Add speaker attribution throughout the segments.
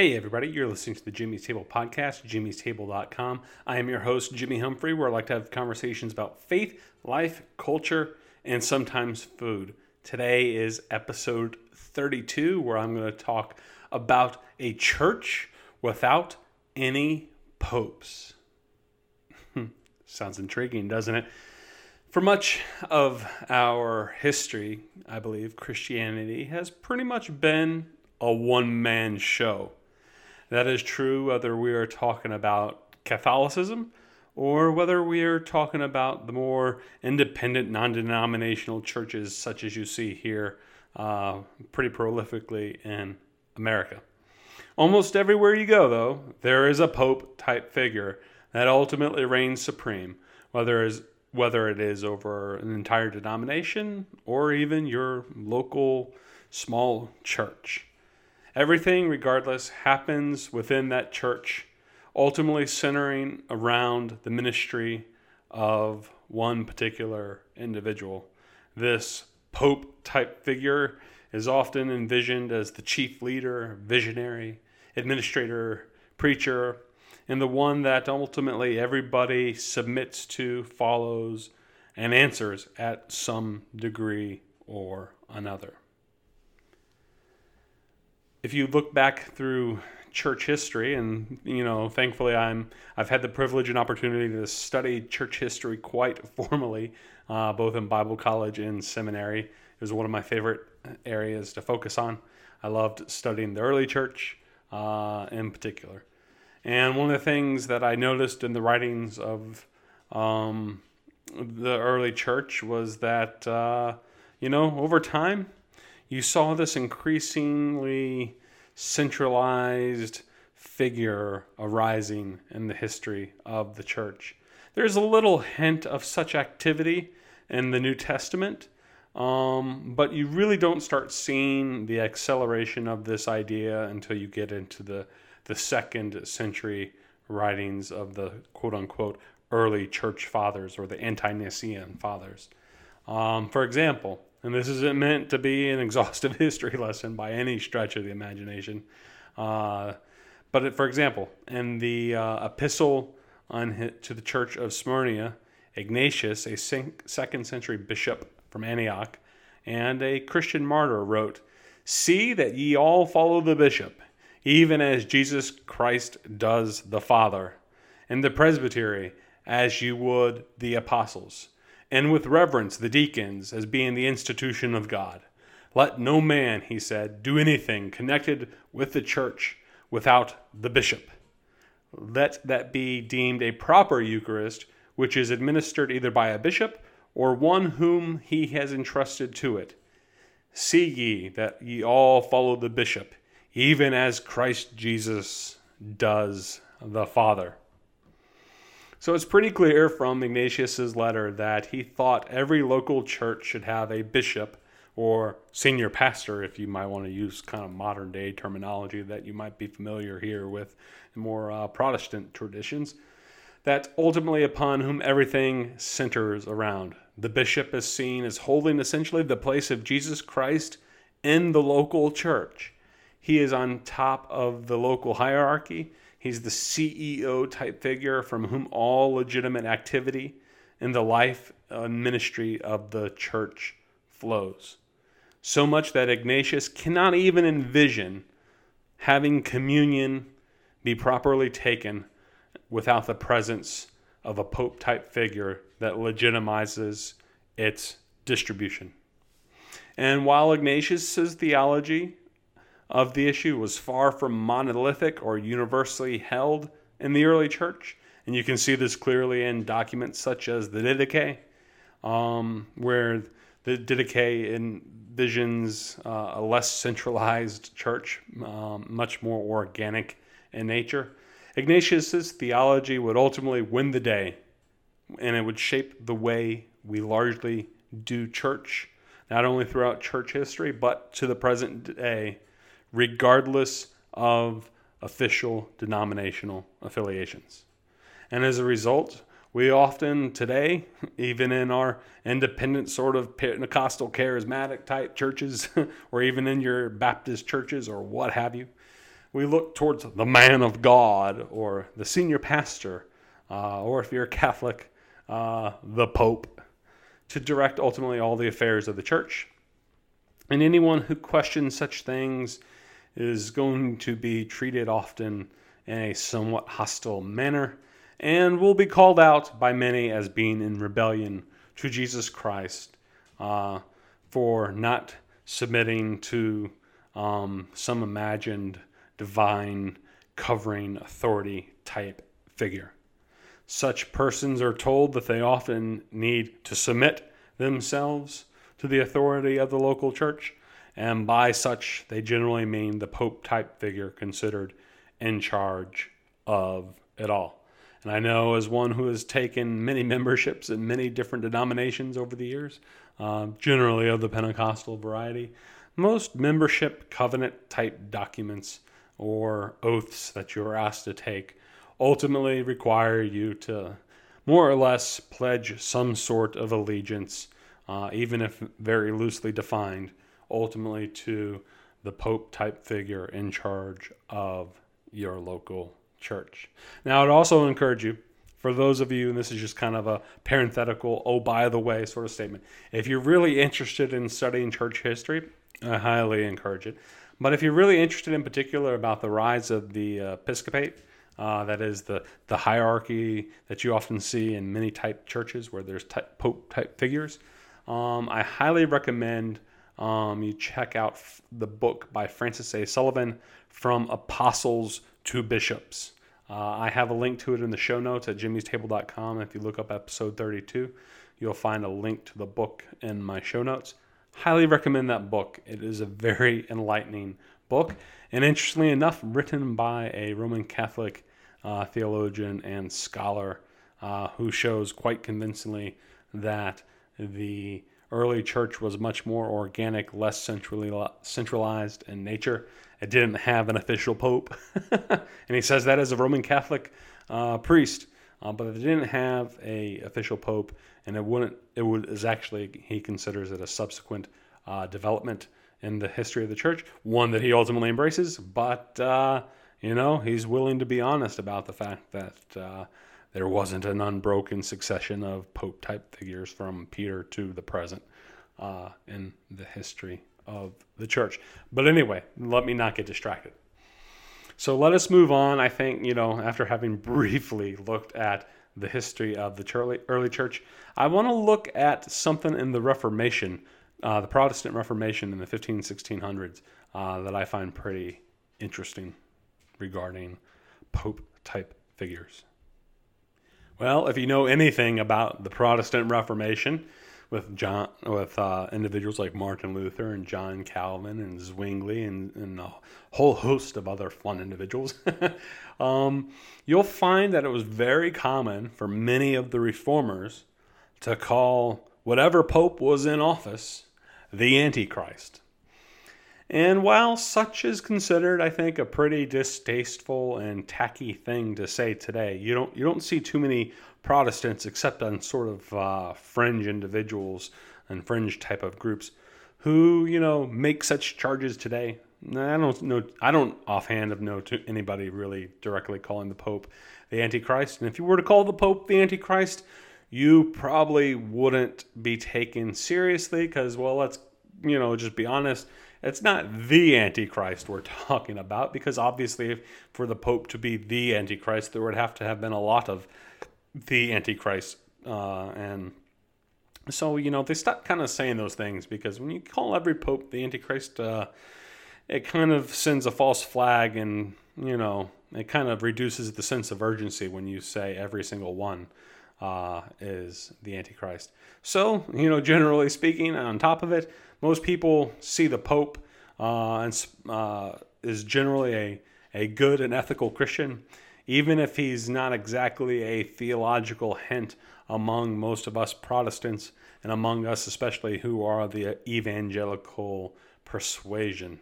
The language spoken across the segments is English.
Speaker 1: Hey, everybody, you're listening to the Jimmy's Table podcast, jimmystable.com. I am your host, Jimmy Humphrey, where I like to have conversations about faith, life, culture, and sometimes food. Today is episode 32, where I'm going to talk about a church without any popes. Sounds intriguing, doesn't it? For much of our history, I believe Christianity has pretty much been a one man show. That is true whether we are talking about Catholicism or whether we are talking about the more independent, non denominational churches, such as you see here uh, pretty prolifically in America. Almost everywhere you go, though, there is a Pope type figure that ultimately reigns supreme, whether, is, whether it is over an entire denomination or even your local small church. Everything, regardless, happens within that church, ultimately centering around the ministry of one particular individual. This Pope type figure is often envisioned as the chief leader, visionary, administrator, preacher, and the one that ultimately everybody submits to, follows, and answers at some degree or another if you look back through church history and you know thankfully i'm i've had the privilege and opportunity to study church history quite formally uh, both in bible college and seminary. It was one of my favorite areas to focus on. I loved studying the early church uh, in particular. And one of the things that i noticed in the writings of um, the early church was that uh, you know over time you saw this increasingly centralized figure arising in the history of the church. There's a little hint of such activity in the New Testament, um, but you really don't start seeing the acceleration of this idea until you get into the, the second century writings of the quote unquote early church fathers or the ante Nicene fathers. Um, for example, and this isn't meant to be an exhaustive history lesson by any stretch of the imagination. Uh, but for example, in the uh, epistle on, to the church of Smyrna, Ignatius, a second century bishop from Antioch and a Christian martyr, wrote, See that ye all follow the bishop, even as Jesus Christ does the Father, and the presbytery as you would the apostles and with reverence the deacons as being the institution of God. Let no man, he said, do anything connected with the church without the bishop. Let that be deemed a proper Eucharist, which is administered either by a bishop or one whom he has entrusted to it. See ye that ye all follow the bishop, even as Christ Jesus does the Father. So it's pretty clear from Ignatius's letter that he thought every local church should have a bishop or senior pastor, if you might want to use kind of modern day terminology that you might be familiar here with more uh, Protestant traditions, that ultimately upon whom everything centers around. The bishop is seen as holding essentially the place of Jesus Christ in the local church. He is on top of the local hierarchy. He's the CEO type figure from whom all legitimate activity in the life and ministry of the church flows. So much that Ignatius cannot even envision having communion be properly taken without the presence of a pope type figure that legitimizes its distribution. And while Ignatius's theology of the issue was far from monolithic or universally held in the early church. And you can see this clearly in documents such as the Didache, um, where the Didache envisions uh, a less centralized church, um, much more organic in nature. Ignatius's theology would ultimately win the day, and it would shape the way we largely do church, not only throughout church history, but to the present day regardless of official denominational affiliations. And as a result, we often today, even in our independent sort of Pentecostal charismatic type churches, or even in your Baptist churches or what have you, we look towards the man of God or the senior pastor, uh, or if you're a Catholic, uh, the Pope, to direct ultimately all the affairs of the church. And anyone who questions such things is going to be treated often in a somewhat hostile manner and will be called out by many as being in rebellion to Jesus Christ uh, for not submitting to um, some imagined divine covering authority type figure. Such persons are told that they often need to submit themselves to the authority of the local church, and by such they generally mean the Pope type figure considered in charge of it all. And I know, as one who has taken many memberships in many different denominations over the years, uh, generally of the Pentecostal variety, most membership covenant type documents or oaths that you're asked to take ultimately require you to more or less pledge some sort of allegiance, uh, even if very loosely defined, ultimately to the Pope type figure in charge of your local church. Now, I'd also encourage you, for those of you, and this is just kind of a parenthetical, oh, by the way sort of statement, if you're really interested in studying church history, I highly encourage it. But if you're really interested in particular about the rise of the episcopate, uh, that is the, the hierarchy that you often see in many type churches where there's type, pope type figures. Um, I highly recommend um, you check out f- the book by Francis A. Sullivan, From Apostles to Bishops. Uh, I have a link to it in the show notes at jimmystable.com. If you look up episode 32, you'll find a link to the book in my show notes. Highly recommend that book. It is a very enlightening book, and interestingly enough, written by a Roman Catholic uh, theologian and scholar uh, who shows quite convincingly that the early church was much more organic, less centrally centralized in nature. It didn't have an official pope, and he says that as a Roman Catholic uh, priest. Uh, but it didn't have a official pope, and it wouldn't. It would is actually he considers it a subsequent uh, development in the history of the church, one that he ultimately embraces. But uh, you know, he's willing to be honest about the fact that uh, there wasn't an unbroken succession of pope type figures from Peter to the present uh, in the history of the church. But anyway, let me not get distracted. So let us move on. I think, you know, after having briefly looked at the history of the early church, I want to look at something in the Reformation, uh, the Protestant Reformation in the 15, 1600s, uh, that I find pretty interesting regarding Pope type figures. Well, if you know anything about the Protestant Reformation, with John, with uh, individuals like Martin Luther and John Calvin and Zwingli and, and a whole host of other fun individuals, um, you'll find that it was very common for many of the reformers to call whatever pope was in office the Antichrist. And while such is considered, I think, a pretty distasteful and tacky thing to say today, you don't you don't see too many Protestants, except on sort of uh, fringe individuals and fringe type of groups, who you know make such charges today. I don't know. I don't offhand of know to anybody really directly calling the Pope the Antichrist. And if you were to call the Pope the Antichrist, you probably wouldn't be taken seriously because, well, let's you know just be honest it's not the Antichrist we're talking about, because obviously, for the Pope to be the Antichrist, there would have to have been a lot of the Antichrist. Uh, and so, you know, they stopped kind of saying those things because when you call every Pope the Antichrist, uh, it kind of sends a false flag and, you know, it kind of reduces the sense of urgency when you say every single one uh, is the Antichrist. So, you know, generally speaking, on top of it, most people see the Pope uh, and uh, is generally a, a good and ethical Christian, even if he's not exactly a theological hint among most of us Protestants and among us, especially who are the evangelical persuasion.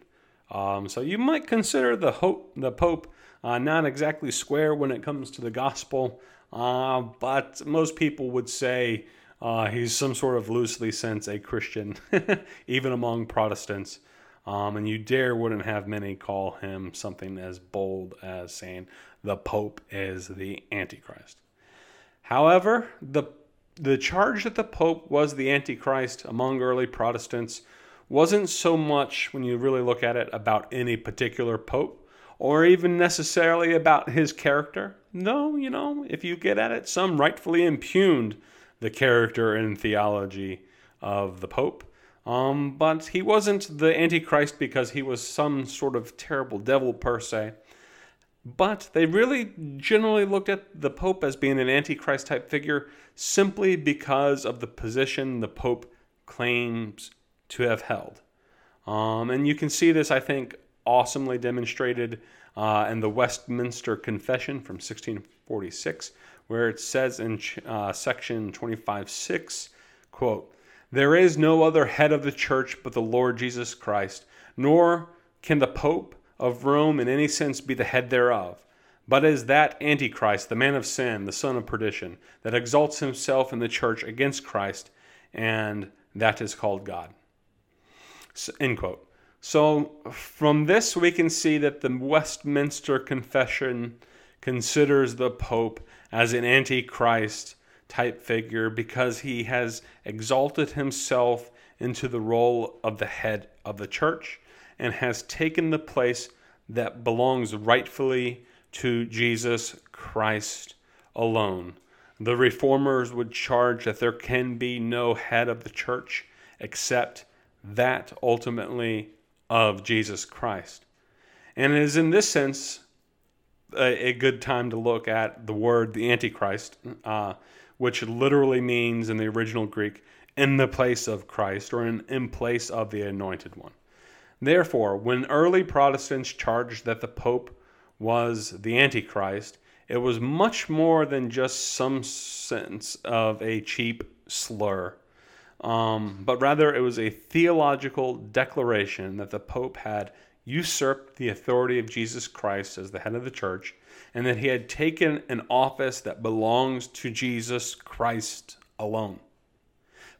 Speaker 1: Um, so you might consider the, hope, the Pope uh, not exactly square when it comes to the gospel, uh, but most people would say uh, he's some sort of loosely sense a Christian, even among Protestants. Um, and you dare wouldn't have many call him something as bold as saying the Pope is the Antichrist. However, the the charge that the Pope was the Antichrist among early Protestants wasn't so much, when you really look at it, about any particular Pope or even necessarily about his character. No, you know, if you get at it, some rightfully impugned the character and theology of the Pope. Um, but he wasn't the Antichrist because he was some sort of terrible devil per se. But they really generally looked at the Pope as being an Antichrist type figure simply because of the position the Pope claims to have held. Um, and you can see this, I think, awesomely demonstrated uh, in the Westminster Confession from 1646, where it says in uh, section 25.6, quote, There is no other head of the church but the Lord Jesus Christ, nor can the Pope of Rome in any sense be the head thereof, but is that Antichrist, the man of sin, the son of perdition, that exalts himself in the church against Christ, and that is called God. End quote. So, from this, we can see that the Westminster Confession considers the Pope as an antichrist type figure because he has exalted himself into the role of the head of the church and has taken the place that belongs rightfully to Jesus Christ alone. The reformers would charge that there can be no head of the church except that ultimately of Jesus Christ. And it is in this sense a, a good time to look at the word the Antichrist, uh, which literally means in the original Greek, in the place of Christ or in, in place of the anointed one. Therefore, when early Protestants charged that the Pope was the Antichrist, it was much more than just some sense of a cheap slur, um, but rather it was a theological declaration that the Pope had usurped the authority of Jesus Christ as the head of the church, and that he had taken an office that belongs to Jesus Christ alone.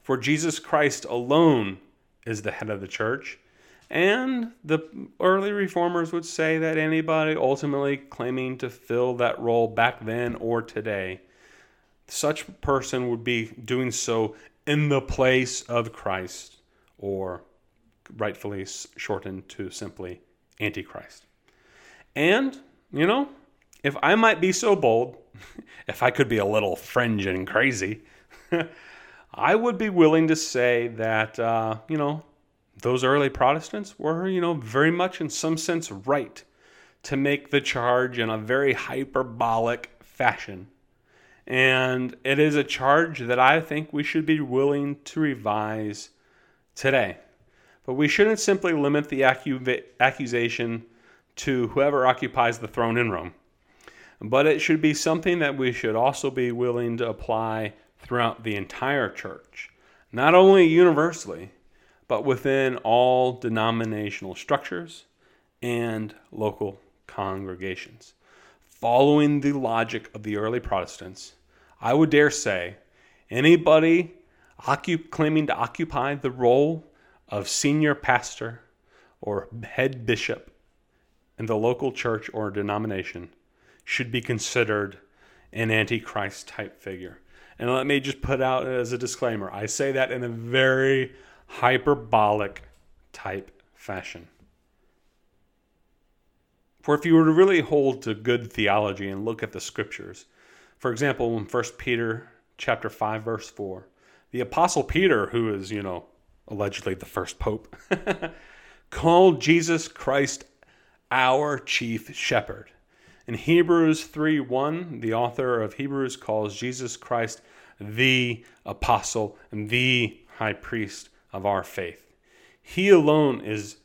Speaker 1: For Jesus Christ alone is the head of the church, and the early reformers would say that anybody ultimately claiming to fill that role back then or today, such person would be doing so in the place of Christ, or rightfully shortened to simply Antichrist. And, you know, if I might be so bold, if I could be a little fringe and crazy, I would be willing to say that, uh, you know, those early Protestants were, you know, very much in some sense right to make the charge in a very hyperbolic fashion. And it is a charge that I think we should be willing to revise today. But we shouldn't simply limit the accu- accusation to whoever occupies the throne in Rome. But it should be something that we should also be willing to apply throughout the entire church, not only universally, but within all denominational structures and local congregations. Following the logic of the early Protestants, I would dare say anybody occup- claiming to occupy the role of senior pastor or head bishop in the local church or denomination should be considered an antichrist type figure. And let me just put out as a disclaimer I say that in a very hyperbolic type fashion. For if you were to really hold to good theology and look at the scriptures, for example, in 1 Peter chapter 5 verse 4, the apostle Peter, who is, you know, allegedly the first pope, called Jesus Christ our chief shepherd. In Hebrews 3 1, the author of Hebrews calls Jesus Christ the apostle and the high priest of our faith. He alone is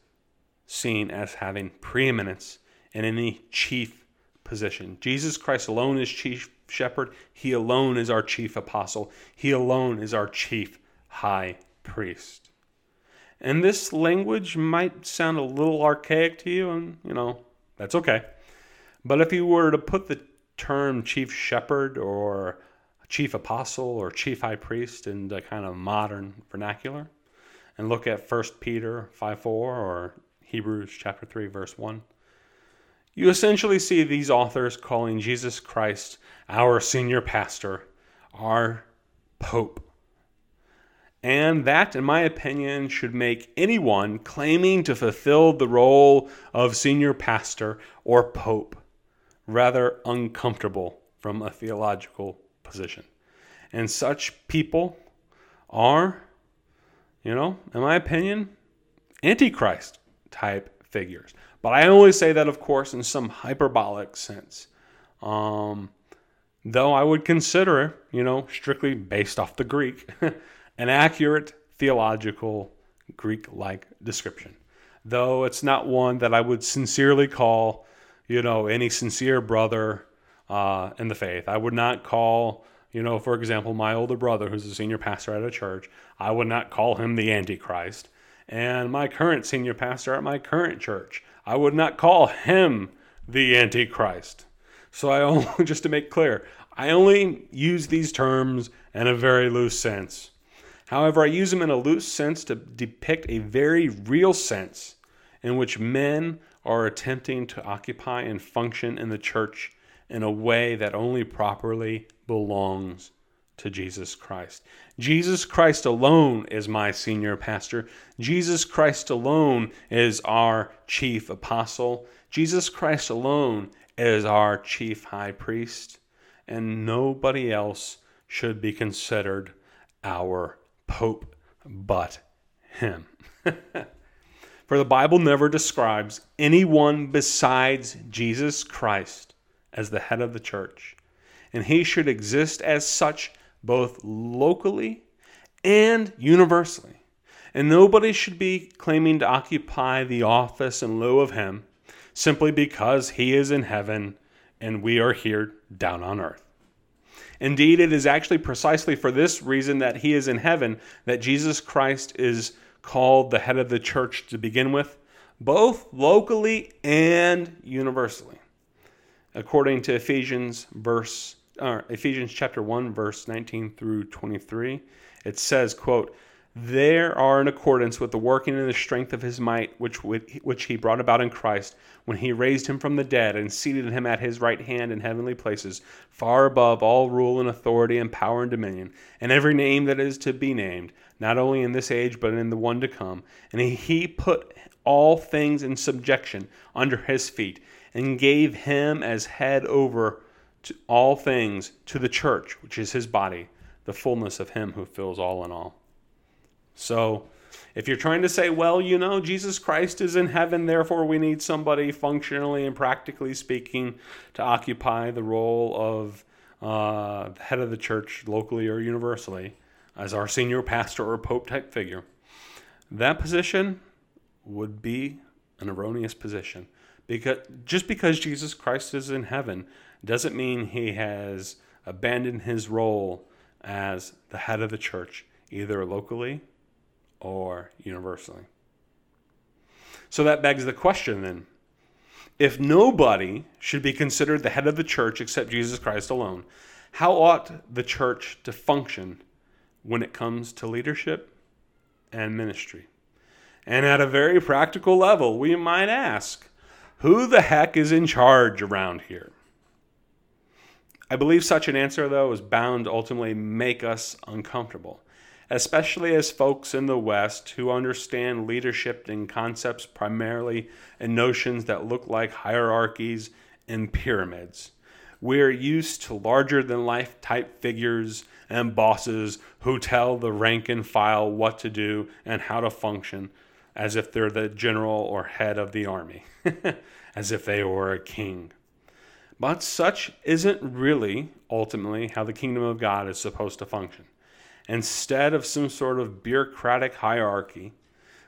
Speaker 1: seen as having preeminence in any chief position. Jesus Christ alone is chief shepherd. He alone is our chief apostle. He alone is our chief high priest. And this language might sound a little archaic to you, and you know, that's okay. But if you were to put the term chief shepherd or chief apostle or chief high priest into kind of modern vernacular, and look at 1 Peter 5 4 or Hebrews chapter 3 verse 1. You essentially see these authors calling Jesus Christ our senior pastor, our pope. And that, in my opinion, should make anyone claiming to fulfill the role of senior pastor or pope rather uncomfortable from a theological position. And such people are, you know, in my opinion, antichrist type figures. But I only say that, of course, in some hyperbolic sense. Um, though I would consider, you know, strictly based off the Greek, an accurate theological Greek like description. Though it's not one that I would sincerely call, you know, any sincere brother uh, in the faith. I would not call, you know, for example, my older brother, who's a senior pastor at a church, I would not call him the Antichrist. And my current senior pastor at my current church, I would not call him the Antichrist. So I only, just to make clear, I only use these terms in a very loose sense. However, I use them in a loose sense to depict a very real sense in which men are attempting to occupy and function in the church in a way that only properly belongs to Jesus Christ. Jesus Christ alone is my senior pastor. Jesus Christ alone is our chief apostle. Jesus Christ alone is our chief high priest. And nobody else should be considered our Pope but him. For the Bible never describes anyone besides Jesus Christ as the head of the church, and he should exist as such both locally and universally. And nobody should be claiming to occupy the office in lieu of him simply because he is in heaven and we are here down on earth. Indeed, it is actually precisely for this reason that he is in heaven that Jesus Christ is called the head of the church to begin with, both locally and universally. According to Ephesians verse uh, Ephesians chapter 1 verse 19 through 23, it says, quote, there are in accordance with the working and the strength of his might, which, which he brought about in Christ, when he raised him from the dead and seated him at his right hand in heavenly places, far above all rule and authority and power and dominion, and every name that is to be named, not only in this age, but in the one to come. And he put all things in subjection under his feet, and gave him as head over to all things to the church, which is his body, the fullness of him who fills all in all. So, if you're trying to say, well, you know, Jesus Christ is in heaven, therefore we need somebody functionally and practically speaking to occupy the role of uh, head of the church locally or universally as our senior pastor or pope type figure, that position would be an erroneous position. Because just because Jesus Christ is in heaven doesn't mean he has abandoned his role as the head of the church, either locally or universally. So that begs the question then if nobody should be considered the head of the church except Jesus Christ alone, how ought the church to function when it comes to leadership and ministry? And at a very practical level, we might ask who the heck is in charge around here? I believe such an answer, though, is bound to ultimately make us uncomfortable especially as folks in the West who understand leadership in concepts primarily in notions that look like hierarchies and pyramids. We're used to larger than life type figures and bosses who tell the rank and file what to do and how to function as if they're the general or head of the army, as if they were a king. But such isn't really ultimately how the kingdom of God is supposed to function. Instead of some sort of bureaucratic hierarchy,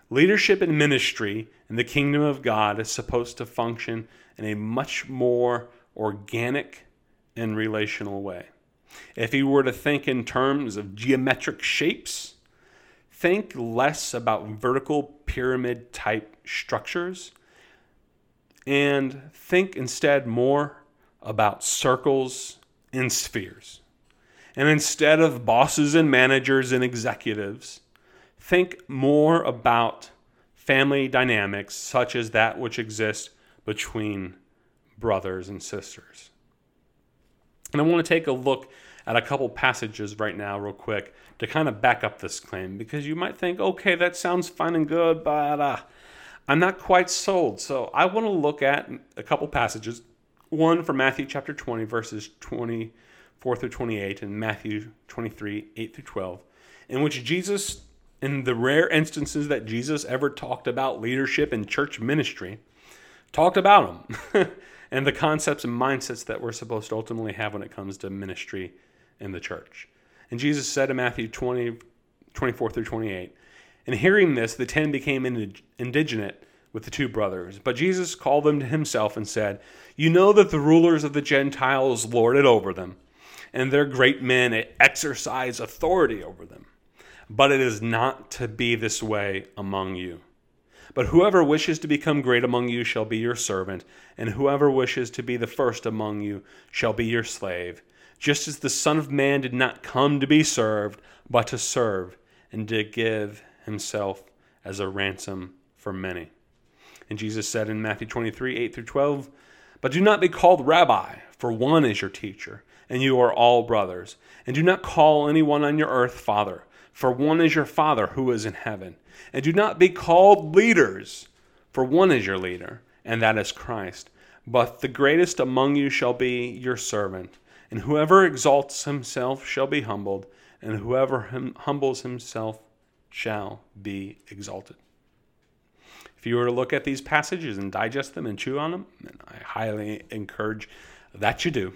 Speaker 1: leadership and ministry in the kingdom of God is supposed to function in a much more organic and relational way. If you were to think in terms of geometric shapes, think less about vertical pyramid type structures and think instead more about circles and spheres. And instead of bosses and managers and executives, think more about family dynamics such as that which exists between brothers and sisters. And I want to take a look at a couple passages right now, real quick, to kind of back up this claim because you might think, okay, that sounds fine and good, but uh, I'm not quite sold. So I want to look at a couple passages. One from Matthew chapter 20, verses 24 through 28, and Matthew 23, 8 through 12, in which Jesus, in the rare instances that Jesus ever talked about leadership and church ministry, talked about them and the concepts and mindsets that we're supposed to ultimately have when it comes to ministry in the church. And Jesus said in Matthew 20, 24 through 28, and hearing this, the ten became indignant with the two brothers. But Jesus called them to himself and said, You know that the rulers of the Gentiles lord it over them, and their great men exercise authority over them. But it is not to be this way among you. But whoever wishes to become great among you shall be your servant, and whoever wishes to be the first among you shall be your slave, just as the Son of Man did not come to be served, but to serve, and to give himself as a ransom for many. And Jesus said in Matthew 23 8 through 12, But do not be called rabbi, for one is your teacher, and you are all brothers. And do not call anyone on your earth father, for one is your Father who is in heaven. And do not be called leaders, for one is your leader, and that is Christ. But the greatest among you shall be your servant. And whoever exalts himself shall be humbled, and whoever hum- humbles himself shall be exalted. If you were to look at these passages and digest them and chew on them, and I highly encourage that you do.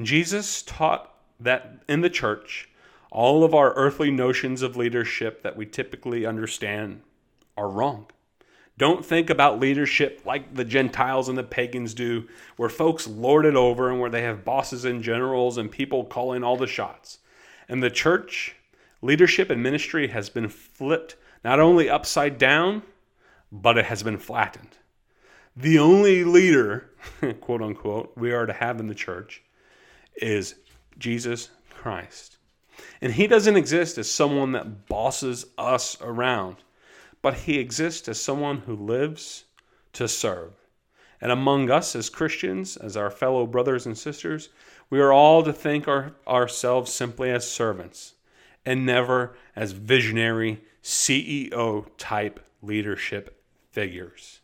Speaker 1: Jesus taught that in the church, all of our earthly notions of leadership that we typically understand are wrong. Don't think about leadership like the Gentiles and the pagans do, where folks lord it over and where they have bosses and generals and people calling all the shots. And the church, leadership and ministry has been flipped not only upside down, but it has been flattened. The only leader, quote unquote, we are to have in the church is Jesus Christ. And he doesn't exist as someone that bosses us around, but he exists as someone who lives to serve. And among us as Christians, as our fellow brothers and sisters, we are all to think our, ourselves simply as servants and never as visionary CEO type leadership figures.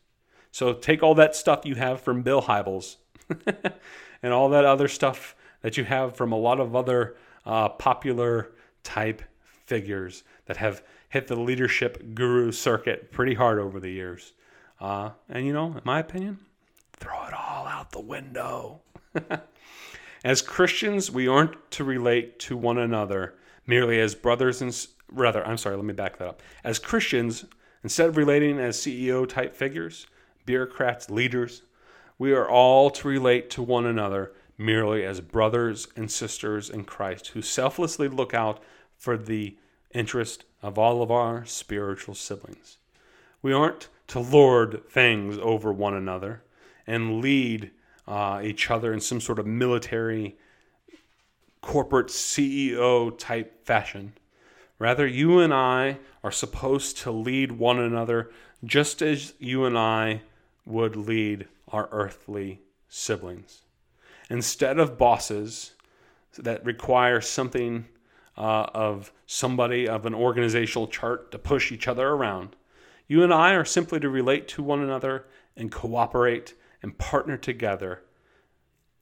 Speaker 1: So take all that stuff you have from Bill Hybels and all that other stuff that you have from a lot of other uh, popular type figures that have hit the leadership guru circuit pretty hard over the years. Uh, and you know, in my opinion, throw it all out the window. as Christians, we aren't to relate to one another merely as brothers and rather, I'm sorry, let me back that up. As Christians, instead of relating as CEO type figures, bureaucrats, leaders, we are all to relate to one another merely as brothers and sisters in Christ who selflessly look out for the interest of all of our spiritual siblings. We aren't to lord things over one another and lead uh, each other in some sort of military, corporate CEO type fashion. Rather, you and I are supposed to lead one another just as you and I would lead our earthly siblings instead of bosses that require something uh, of somebody of an organizational chart to push each other around. You and I are simply to relate to one another and cooperate and partner together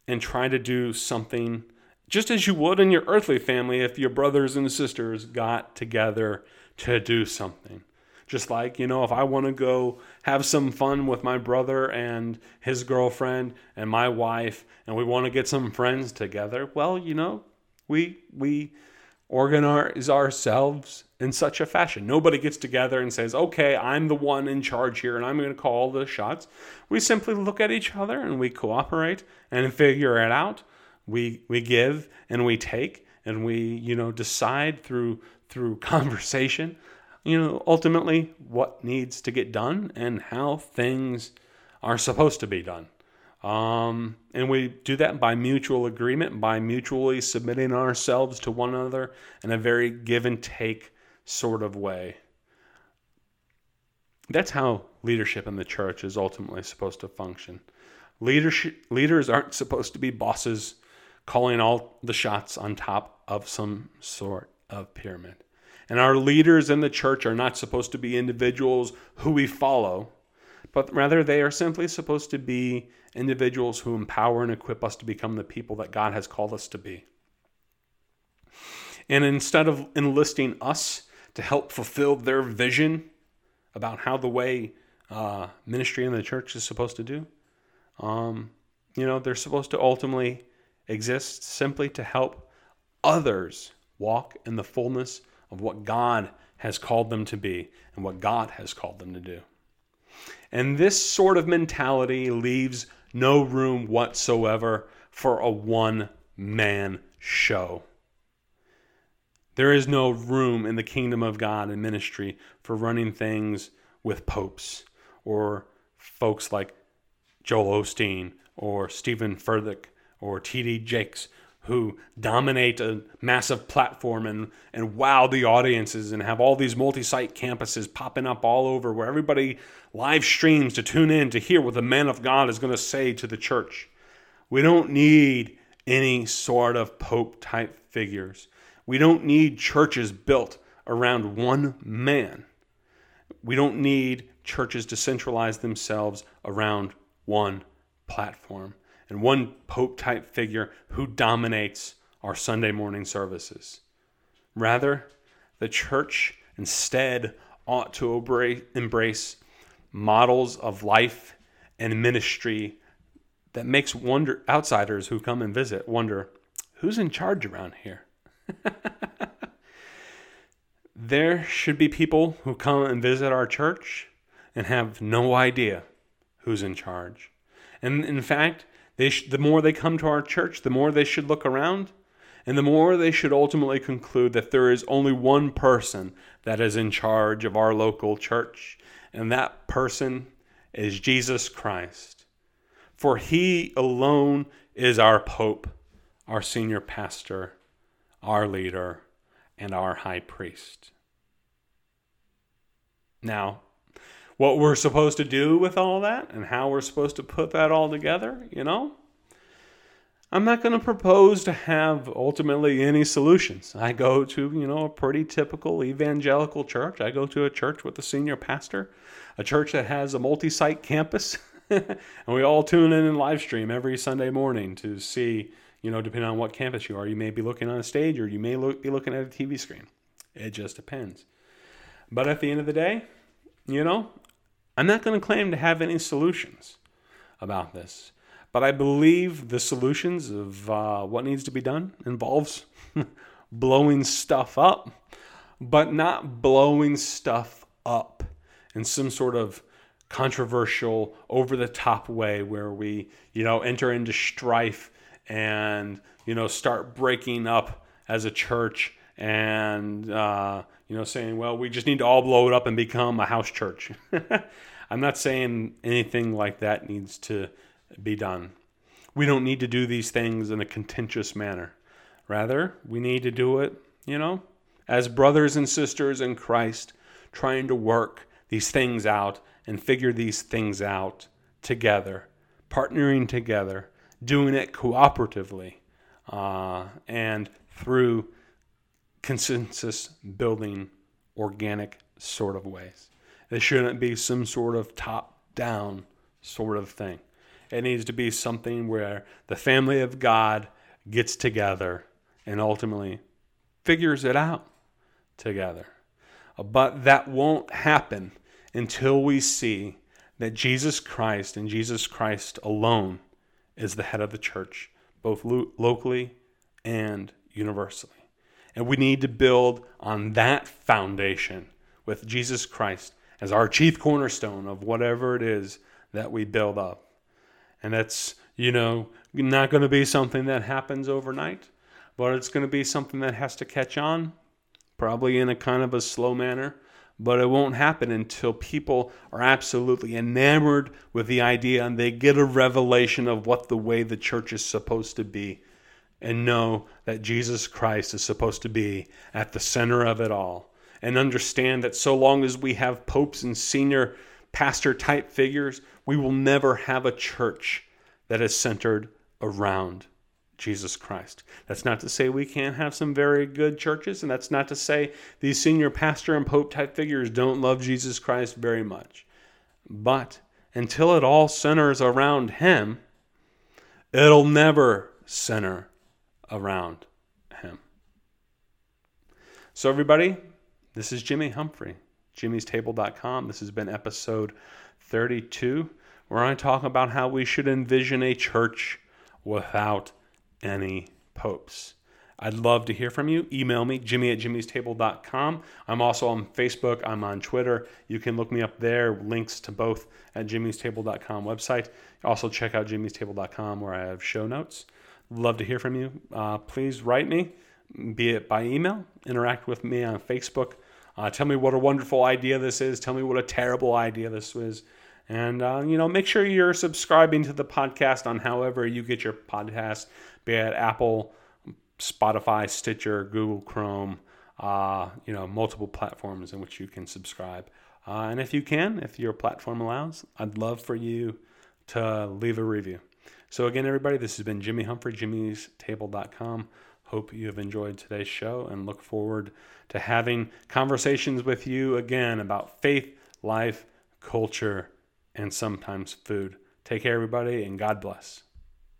Speaker 1: and try to do something just as you would in your earthly family if your brothers and sisters got together to do something. Just like, you know, if I want to go have some fun with my brother and his girlfriend and my wife and we want to get some friends together, well, you know, we we organize ourselves in such a fashion. Nobody gets together and says, "Okay, I'm the one in charge here and I'm going to call the shots." We simply look at each other and we cooperate and figure it out. We we give and we take and we, you know, decide through through conversation you know, ultimately what needs to get done and how things are supposed to be done. Um, and we do that by mutual agreement, by mutually submitting ourselves to one another in a very give and take sort of way. That's how leadership in the church is ultimately supposed to function. Leadership, leaders aren't supposed to be bosses calling all the shots on top of some sort of pyramid. And our leaders in the church are not supposed to be individuals who we follow, but rather they are simply supposed to be individuals who empower and equip us to become the people that God has called us to be. And instead of enlisting us to help fulfill their vision about how the way uh, ministry in the church is supposed to do, um, you know, they're supposed to ultimately exist simply to help others walk in the fullness of what God has called them to be and what God has called them to do. And this sort of mentality leaves no room whatsoever for a one man show. There is no room in the kingdom of God and ministry for running things with popes or folks like Joel Osteen or Steven Furtick or T.D. Jakes who dominate a massive platform and, and wow the audiences and have all these multi site campuses popping up all over where everybody live streams to tune in to hear what the man of God is going to say to the church. We don't need any sort of Pope type figures. We don't need churches built around one man. We don't need churches to centralize themselves around one platform and one Pope type figure who dominates our Sunday morning services. Rather, the church instead ought to embrace models of life and ministry that makes wonder outsiders who come and visit wonder who's in charge around here there should be people who come and visit our church and have no idea who's in charge and in fact sh- the more they come to our church, the more they should look around, and the more they should ultimately conclude that there is only one person that is in charge of our local church, and that person is Jesus Christ. For he alone is our Pope, our senior pastor, our leader, and our high priest. Now, what we're supposed to do with all that and how we're supposed to put that all together, you know? I'm not going to propose to have ultimately any solutions. I go to, you know, a pretty typical evangelical church. I go to a church with a senior pastor, a church that has a multi site campus, and we all tune in and live stream every Sunday morning to see, you know, depending on what campus you are, you may be looking on a stage or you may look, be looking at a TV screen. It just depends. But at the end of the day, you know, I'm not going to claim to have any solutions about this, but I believe the solutions of uh, what needs to be done involves blowing stuff up, but not blowing stuff up in some sort of controversial, over the top way where we, you know, enter into strife and, you know, start breaking up as a church and, uh, you know, saying, well, we just need to all blow it up and become a house church. I'm not saying anything like that needs to be done. We don't need to do these things in a contentious manner. Rather, we need to do it, you know, as brothers and sisters in Christ, trying to work these things out and figure these things out together, partnering together, doing it cooperatively, uh, and through consensus building, organic sort of ways. It shouldn't be some sort of top down sort of thing. It needs to be something where the family of God gets together and ultimately figures it out together. Uh, but that won't happen until we see that Jesus Christ and Jesus Christ alone is the head of the church, both lo- locally and universally. And we need to build on that foundation with Jesus Christ as our chief cornerstone of whatever it is that we build up. And that's, you know, not going to be something that happens overnight, but it's going to be something that has to catch on, probably in a kind of a slow manner. But it won't happen until people are absolutely enamored with the idea and they get a revelation of what the way the church is supposed to be and know that Jesus Christ is supposed to be at the center of it all and understand that so long as we have popes and senior pastor type figures, we will never have a church that is centered around Jesus Christ. That's not to say we can't have some very good churches, and that's not to say these senior pastor and pope type figures don't love Jesus Christ very much. But until it all centers around Him, it'll never center around Him. So, everybody, this is Jimmy Humphrey, jimmystable.com. This has been episode 32, where I talk about how we should envision a church without any popes. I'd love to hear from you. Email me, jimmy at jimmystable.com. I'm also on Facebook. I'm on Twitter. You can look me up there. Links to both at jimmystable.com website. Also, check out jimmystable.com where I have show notes. Love to hear from you. Uh, please write me, be it by email, interact with me on Facebook. Uh, tell me what a wonderful idea this is. Tell me what a terrible idea this is. And, uh, you know, make sure you're subscribing to the podcast on however you get your podcast, be it Apple, Spotify, Stitcher, Google Chrome, uh, you know, multiple platforms in which you can subscribe. Uh, and if you can, if your platform allows, I'd love for you to leave a review. So, again, everybody, this has been Jimmy Humphrey, jimmystable.com. Hope you have enjoyed today's show and look forward to having conversations with you again about faith, life, culture, and sometimes food. Take care, everybody, and God bless.